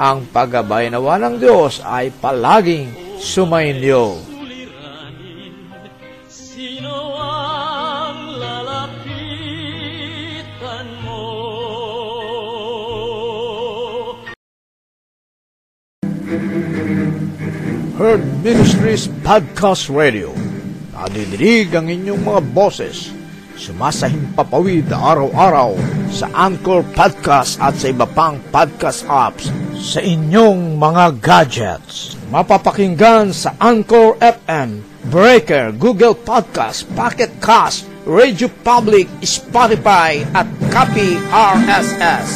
ang paggabay nawa ng Diyos ay palaging sumainyo. Sino ang lalapitan mo? Herd Ministries Podcast Radio. Nadidinig ang inyong mga boses. Sumasahimpapawid araw-araw sa Anchor Podcast at sa iba pang podcast apps sa inyong mga gadgets. Mapapakinggan sa Anchor FM, Breaker, Google Podcast, Pocket Cast, Radio Public, Spotify at Copy RSS.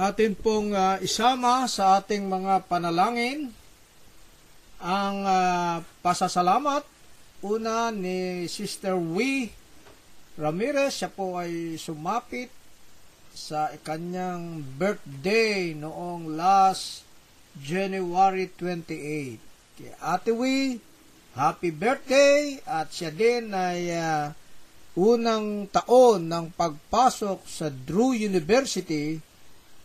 Atin pong ah, isama sa ating mga panalangin ang ah, pasasalamat una ni Sister Wee Ramirez. Siya po ay sumapit sa kanyang birthday noong last January 28. Kay Ate Wee, happy birthday at siya din ay ah, unang taon ng pagpasok sa Drew University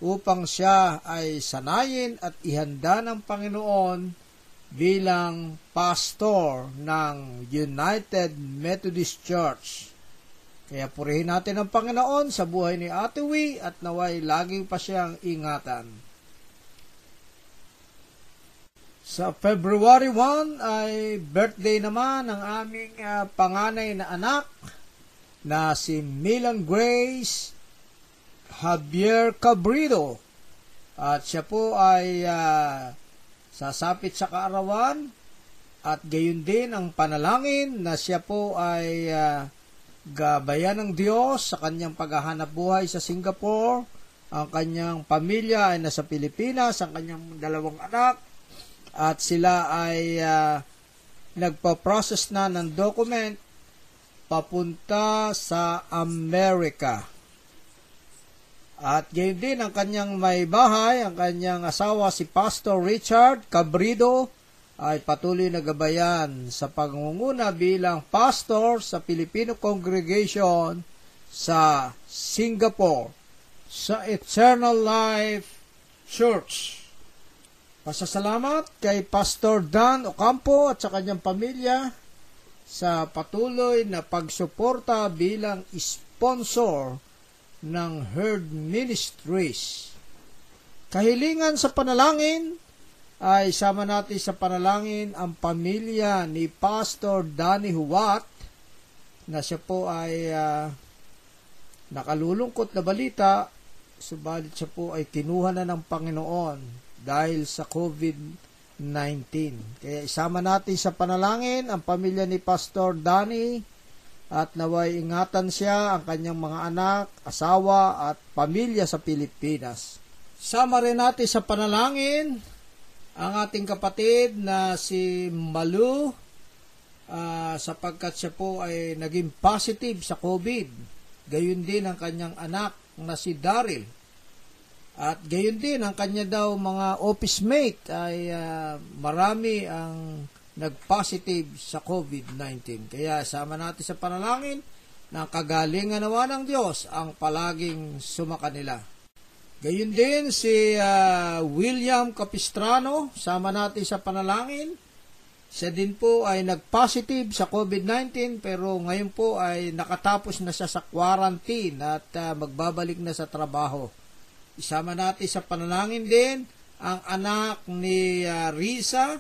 upang siya ay sanayin at ihanda ng Panginoon bilang pastor ng United Methodist Church. Kaya purihin natin ang Panginoon sa buhay ni Ate Wee at naway lagi pa siyang ingatan. Sa February 1 ay birthday naman ng aming ah, panganay na anak na si Milan Grace Javier Cabrido. At siya po ay ah, sasapit sa kaarawan at gayon din ang panalangin na siya po ay ah, gabayan ng Diyos sa kanyang paghahanap buhay sa Singapore. Ang kanyang pamilya ay nasa Pilipinas, ang kanyang dalawang anak at sila ay ah, nagpa-process na ng document papunta sa Amerika. At gayon din ang kanyang may bahay, ang kanyang asawa si Pastor Richard Cabrido ay patuloy na gabayan sa pangunguna bilang pastor sa Filipino Congregation sa Singapore sa Eternal Life Church. Pasasalamat kay Pastor Dan Ocampo at sa kanyang pamilya sa patuloy na pagsuporta bilang sponsor ng Herd Ministries. Kahilingan sa panalangin ay sama natin sa panalangin ang pamilya ni Pastor Danny Huwat na siya po ay ah, nakalulungkot na balita subalit siya po ay kinuha na ng Panginoon dahil sa COVID-19. Kaya isama natin sa panalangin ang pamilya ni Pastor Danny at naway ingatan siya ang kanyang mga anak, asawa at pamilya sa Pilipinas. Sama rin natin sa panalangin ang ating kapatid na si Malu ah, sapagkat siya po ay naging positive sa COVID. Gayun din ang kanyang anak na si Daryl. At gayon din, ang kanya daw mga office mate ay ah, marami ang nag-positive sa COVID-19. Kaya sama natin sa panalangin na ang kagalingan nawa ng Diyos ang palaging sumakanila. Gayon din si ah, William Capistrano, sama natin sa panalangin. Siya din po ay nag-positive sa COVID-19 pero ngayon po ay nakatapos na siya sa quarantine at ah, magbabalik na sa trabaho. Isama natin sa panalangin din ang anak ni ah, Risa,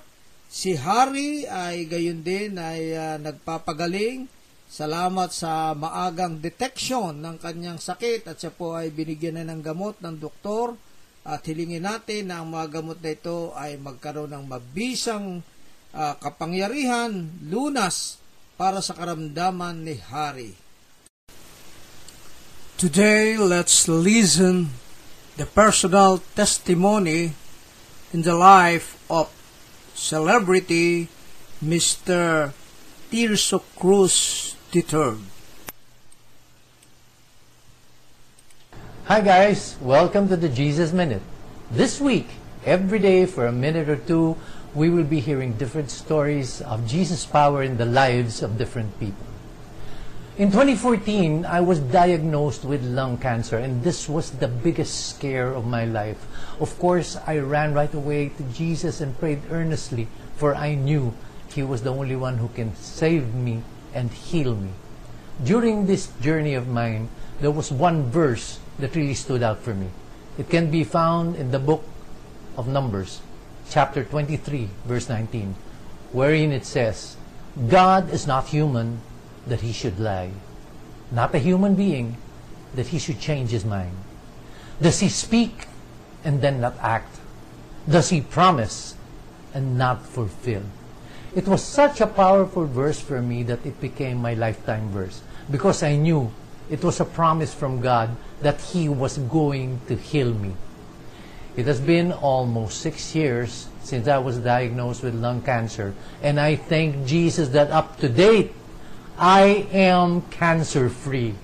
si Harry ay gayon din ay ah, nagpapagaling. Salamat sa maagang detection ng kanyang sakit at siya po ay binigyan na ng gamot ng doktor at hilingin natin na ang mga gamot na ito ay magkaroon ng mabisang ah, kapangyarihan, lunas para sa karamdaman ni Harry. Today, let's listen the personal testimony in the life of celebrity Mr. Tirso Cruz III. Hi guys, welcome to the Jesus Minute. This week, every day for a minute or two, we will be hearing different stories of Jesus' power in the lives of different people. In 2014, I was diagnosed with lung cancer, and this was the biggest scare of my life. Of course, I ran right away to Jesus and prayed earnestly, for I knew He was the only one who can save me and heal me. During this journey of mine, there was one verse that really stood out for me. It can be found in the book of Numbers, chapter 23, verse 19, wherein it says, God is not human that he should lie, not a human being that he should change his mind. Does he speak and then not act? Does he promise and not fulfill? It was such a powerful verse for me that it became my lifetime verse because I knew it was a promise from God that He was going to heal me. It has been almost six years since I was diagnosed with lung cancer, and I thank Jesus that up to date, I am cancer free.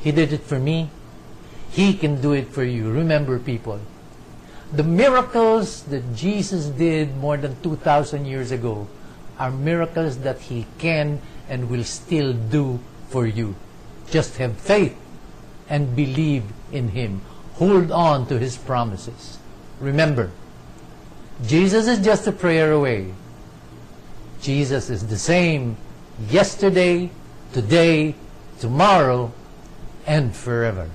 He did it for me. He can do it for you. Remember, people, the miracles that Jesus did more than 2,000 years ago are miracles that He can and will still do for you. Just have faith and believe in Him. Hold on to His promises. Remember, Jesus is just a prayer away. Jesus is the same yesterday, today, tomorrow, and forever.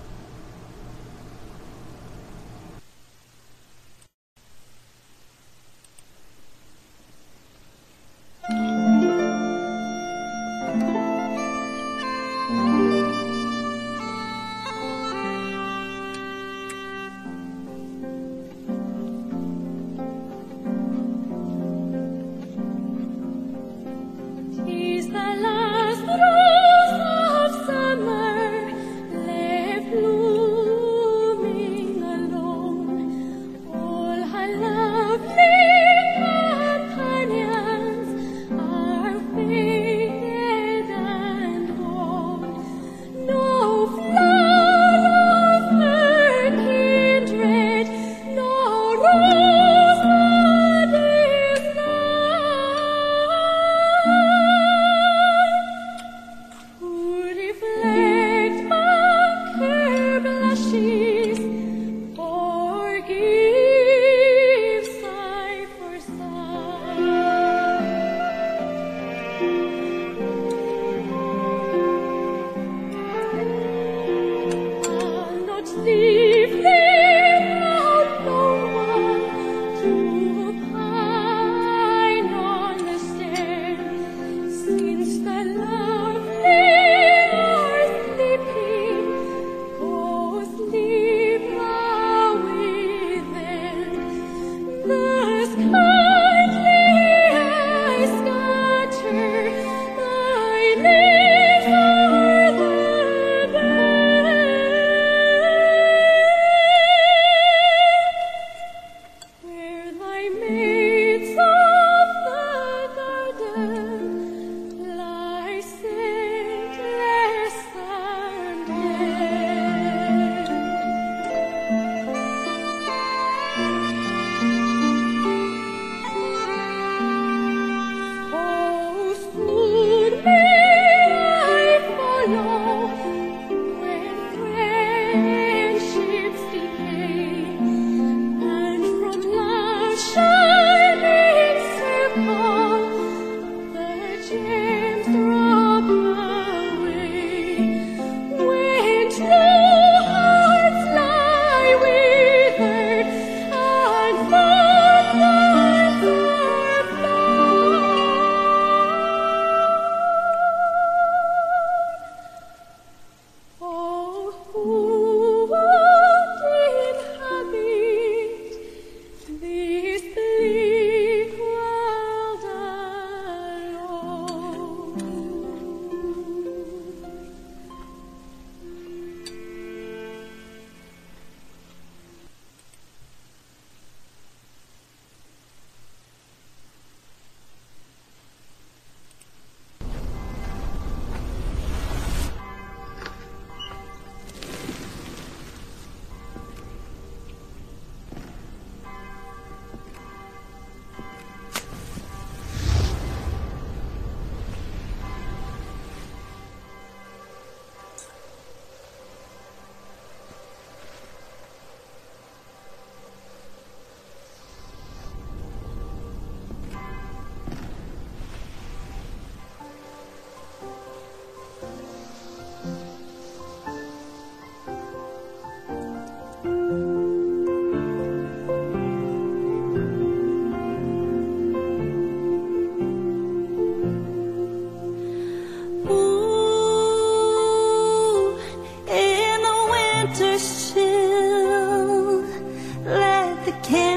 the can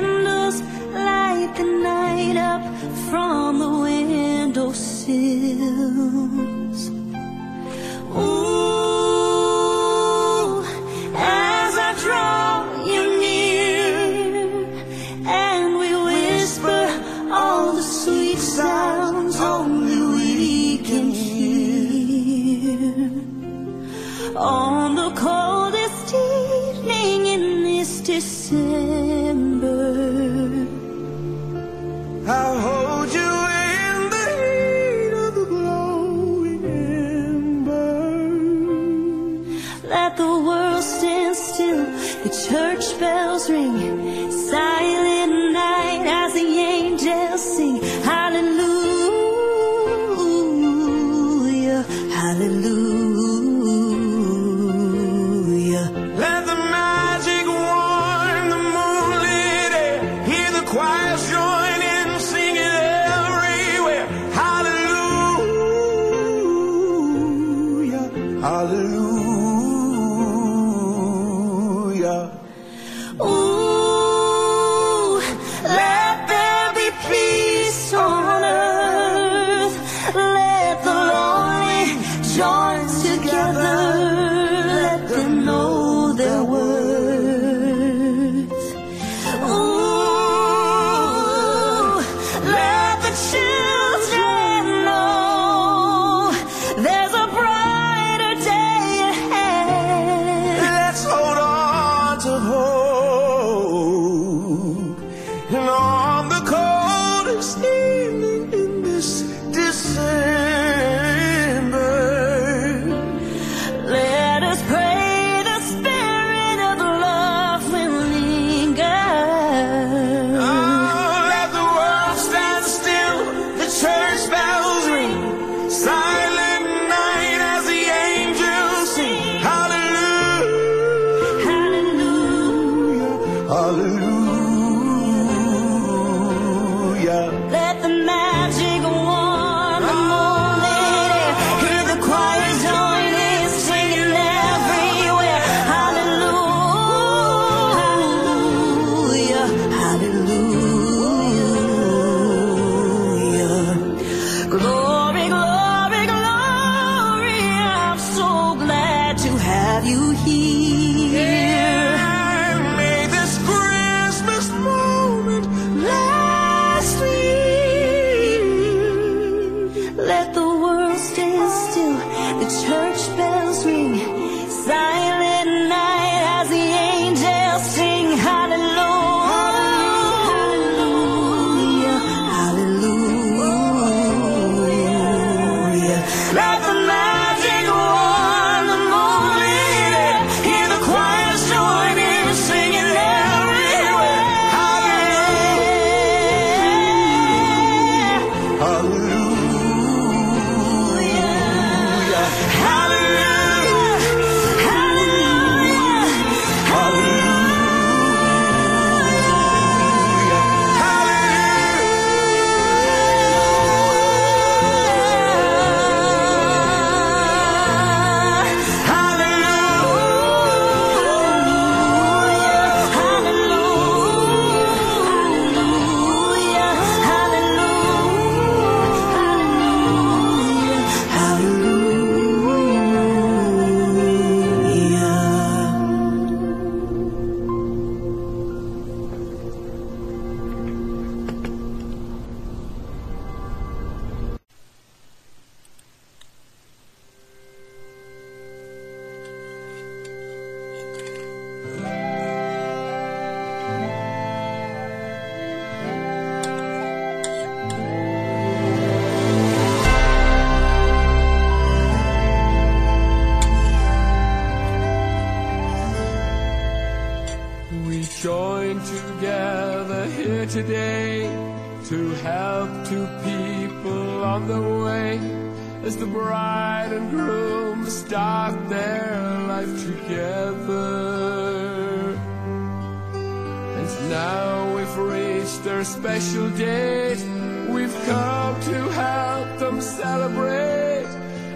celebrate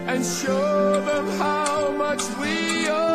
and show them how much we all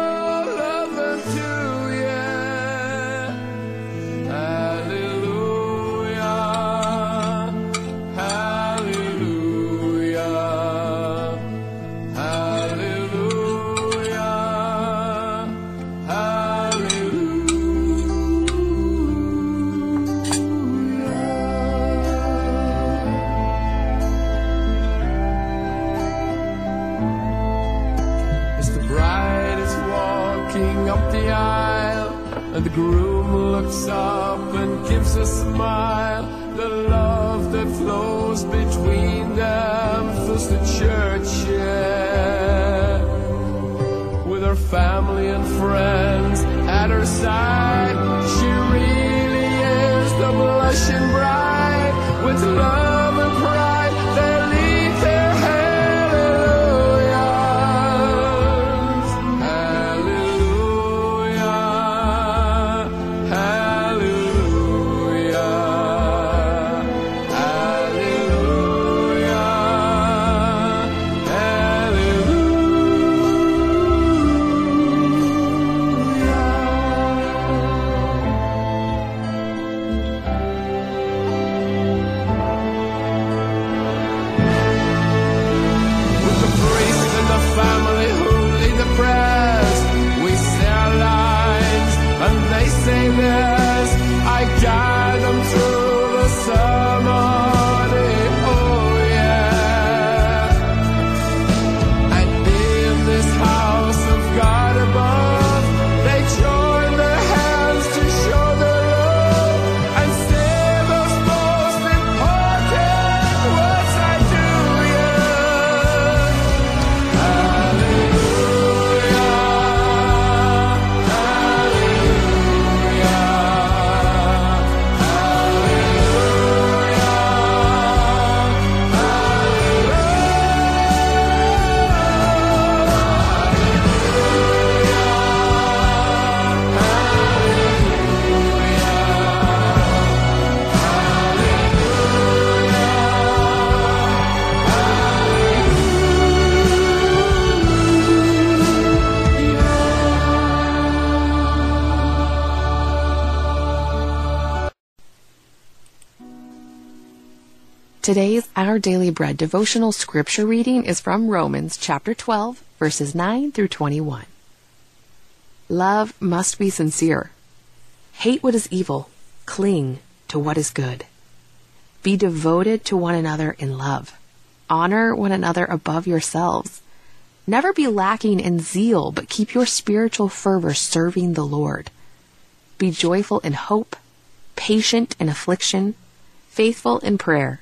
family and friends at her side, she really is the blushing bride. With love Today's Our Daily Bread devotional scripture reading is from Romans chapter 12, verses 9 through 21. Love must be sincere. Hate what is evil. Cling to what is good. Be devoted to one another in love. Honor one another above yourselves. Never be lacking in zeal, but keep your spiritual fervor serving the Lord. Be joyful in hope, patient in affliction, faithful in prayer.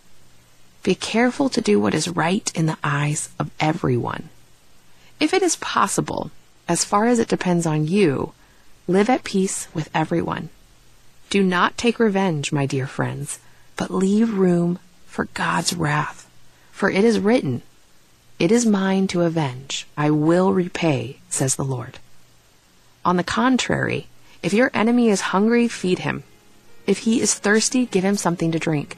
Be careful to do what is right in the eyes of everyone. If it is possible, as far as it depends on you, live at peace with everyone. Do not take revenge, my dear friends, but leave room for God's wrath. For it is written, It is mine to avenge, I will repay, says the Lord. On the contrary, if your enemy is hungry, feed him. If he is thirsty, give him something to drink.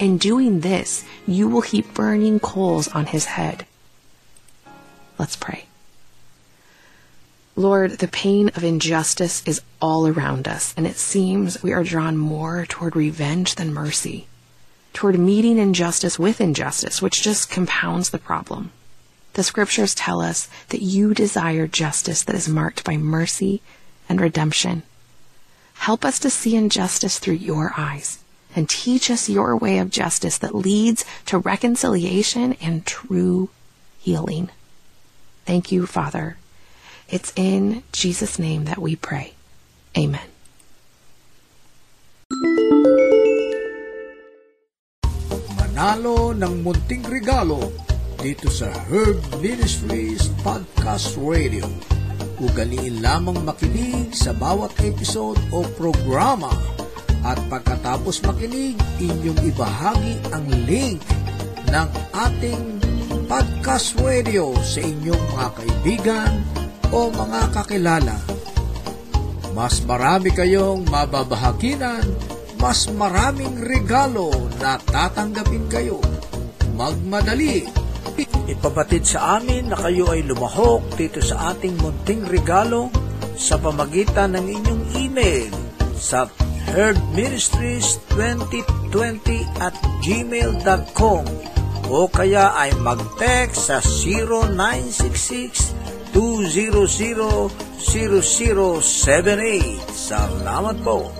In doing this, you will heap burning coals on his head. Let's pray. Lord, the pain of injustice is all around us, and it seems we are drawn more toward revenge than mercy, toward meeting injustice with injustice, which just compounds the problem. The scriptures tell us that you desire justice that is marked by mercy and redemption. Help us to see injustice through your eyes and teach us your way of justice that leads to reconciliation and true healing. Thank you, Father. It's in Jesus' name that we pray. Amen. Manalo ng munting regalo dito sa Herb Ministries Podcast Radio. Ugaliin lamang makinig sa bawat episode o programa at pagkatapos makinig, inyong ibahagi ang link ng ating podcast radio sa inyong mga kaibigan o mga kakilala. Mas marami kayong mababahaginan, mas maraming regalo na tatanggapin kayo. Magmadali! Ipabatid sa amin na kayo ay lumahok dito sa ating munting regalo sa pamagitan ng inyong email sa herdministries2020 at gmail.com o kaya ay mag-text sa 0966-200-0078. Salamat po.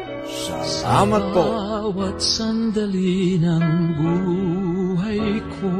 Salamat po. Bawat sandali ng buhay ko.